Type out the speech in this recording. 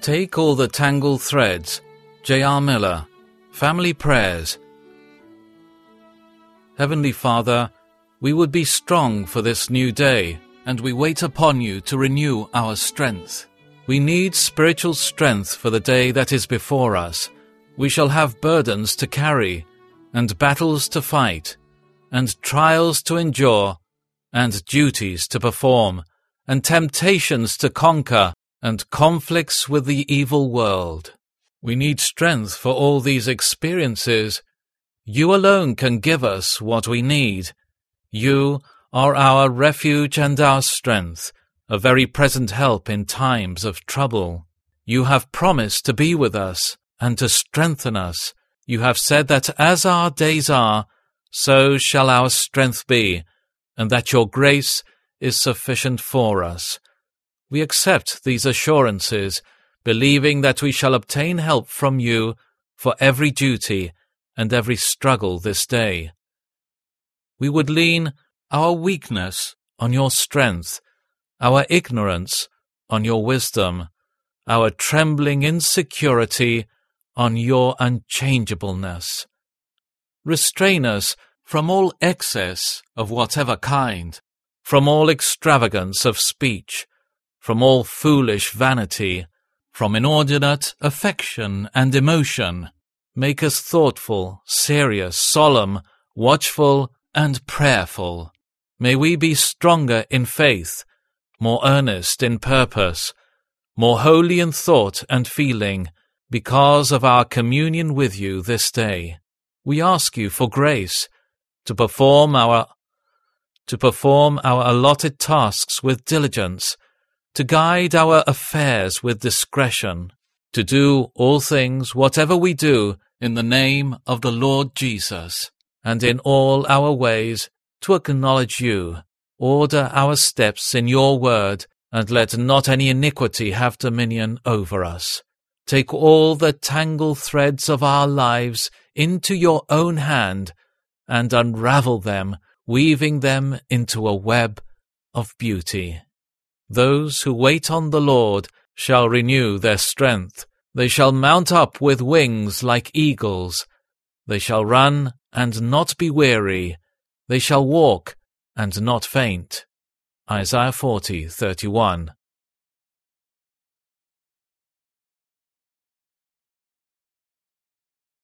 Take all the tangled threads. J.R. Miller, Family Prayers. Heavenly Father, we would be strong for this new day, and we wait upon you to renew our strength. We need spiritual strength for the day that is before us. We shall have burdens to carry, and battles to fight, and trials to endure, and duties to perform, and temptations to conquer, and conflicts with the evil world. We need strength for all these experiences. You alone can give us what we need. You are our refuge and our strength, a very present help in times of trouble. You have promised to be with us and to strengthen us. You have said that as our days are, so shall our strength be, and that your grace is sufficient for us. We accept these assurances, believing that we shall obtain help from you for every duty and every struggle this day. We would lean our weakness on your strength, our ignorance on your wisdom, our trembling insecurity on your unchangeableness. Restrain us from all excess of whatever kind, from all extravagance of speech, from all foolish vanity, from inordinate affection and emotion. Make us thoughtful, serious, solemn, watchful, and prayerful. May we be stronger in faith, more earnest in purpose, more holy in thought and feeling, because of our communion with you this day. We ask you for grace to perform our to perform our allotted tasks with diligence to guide our affairs with discretion, to do all things, whatever we do, in the name of the Lord Jesus, and in all our ways to acknowledge you. Order our steps in your word, and let not any iniquity have dominion over us. Take all the tangled threads of our lives into your own hand, and unravel them, weaving them into a web of beauty. Those who wait on the Lord shall renew their strength. They shall mount up with wings like eagles. They shall run and not be weary. They shall walk and not faint. Isaiah 40:31.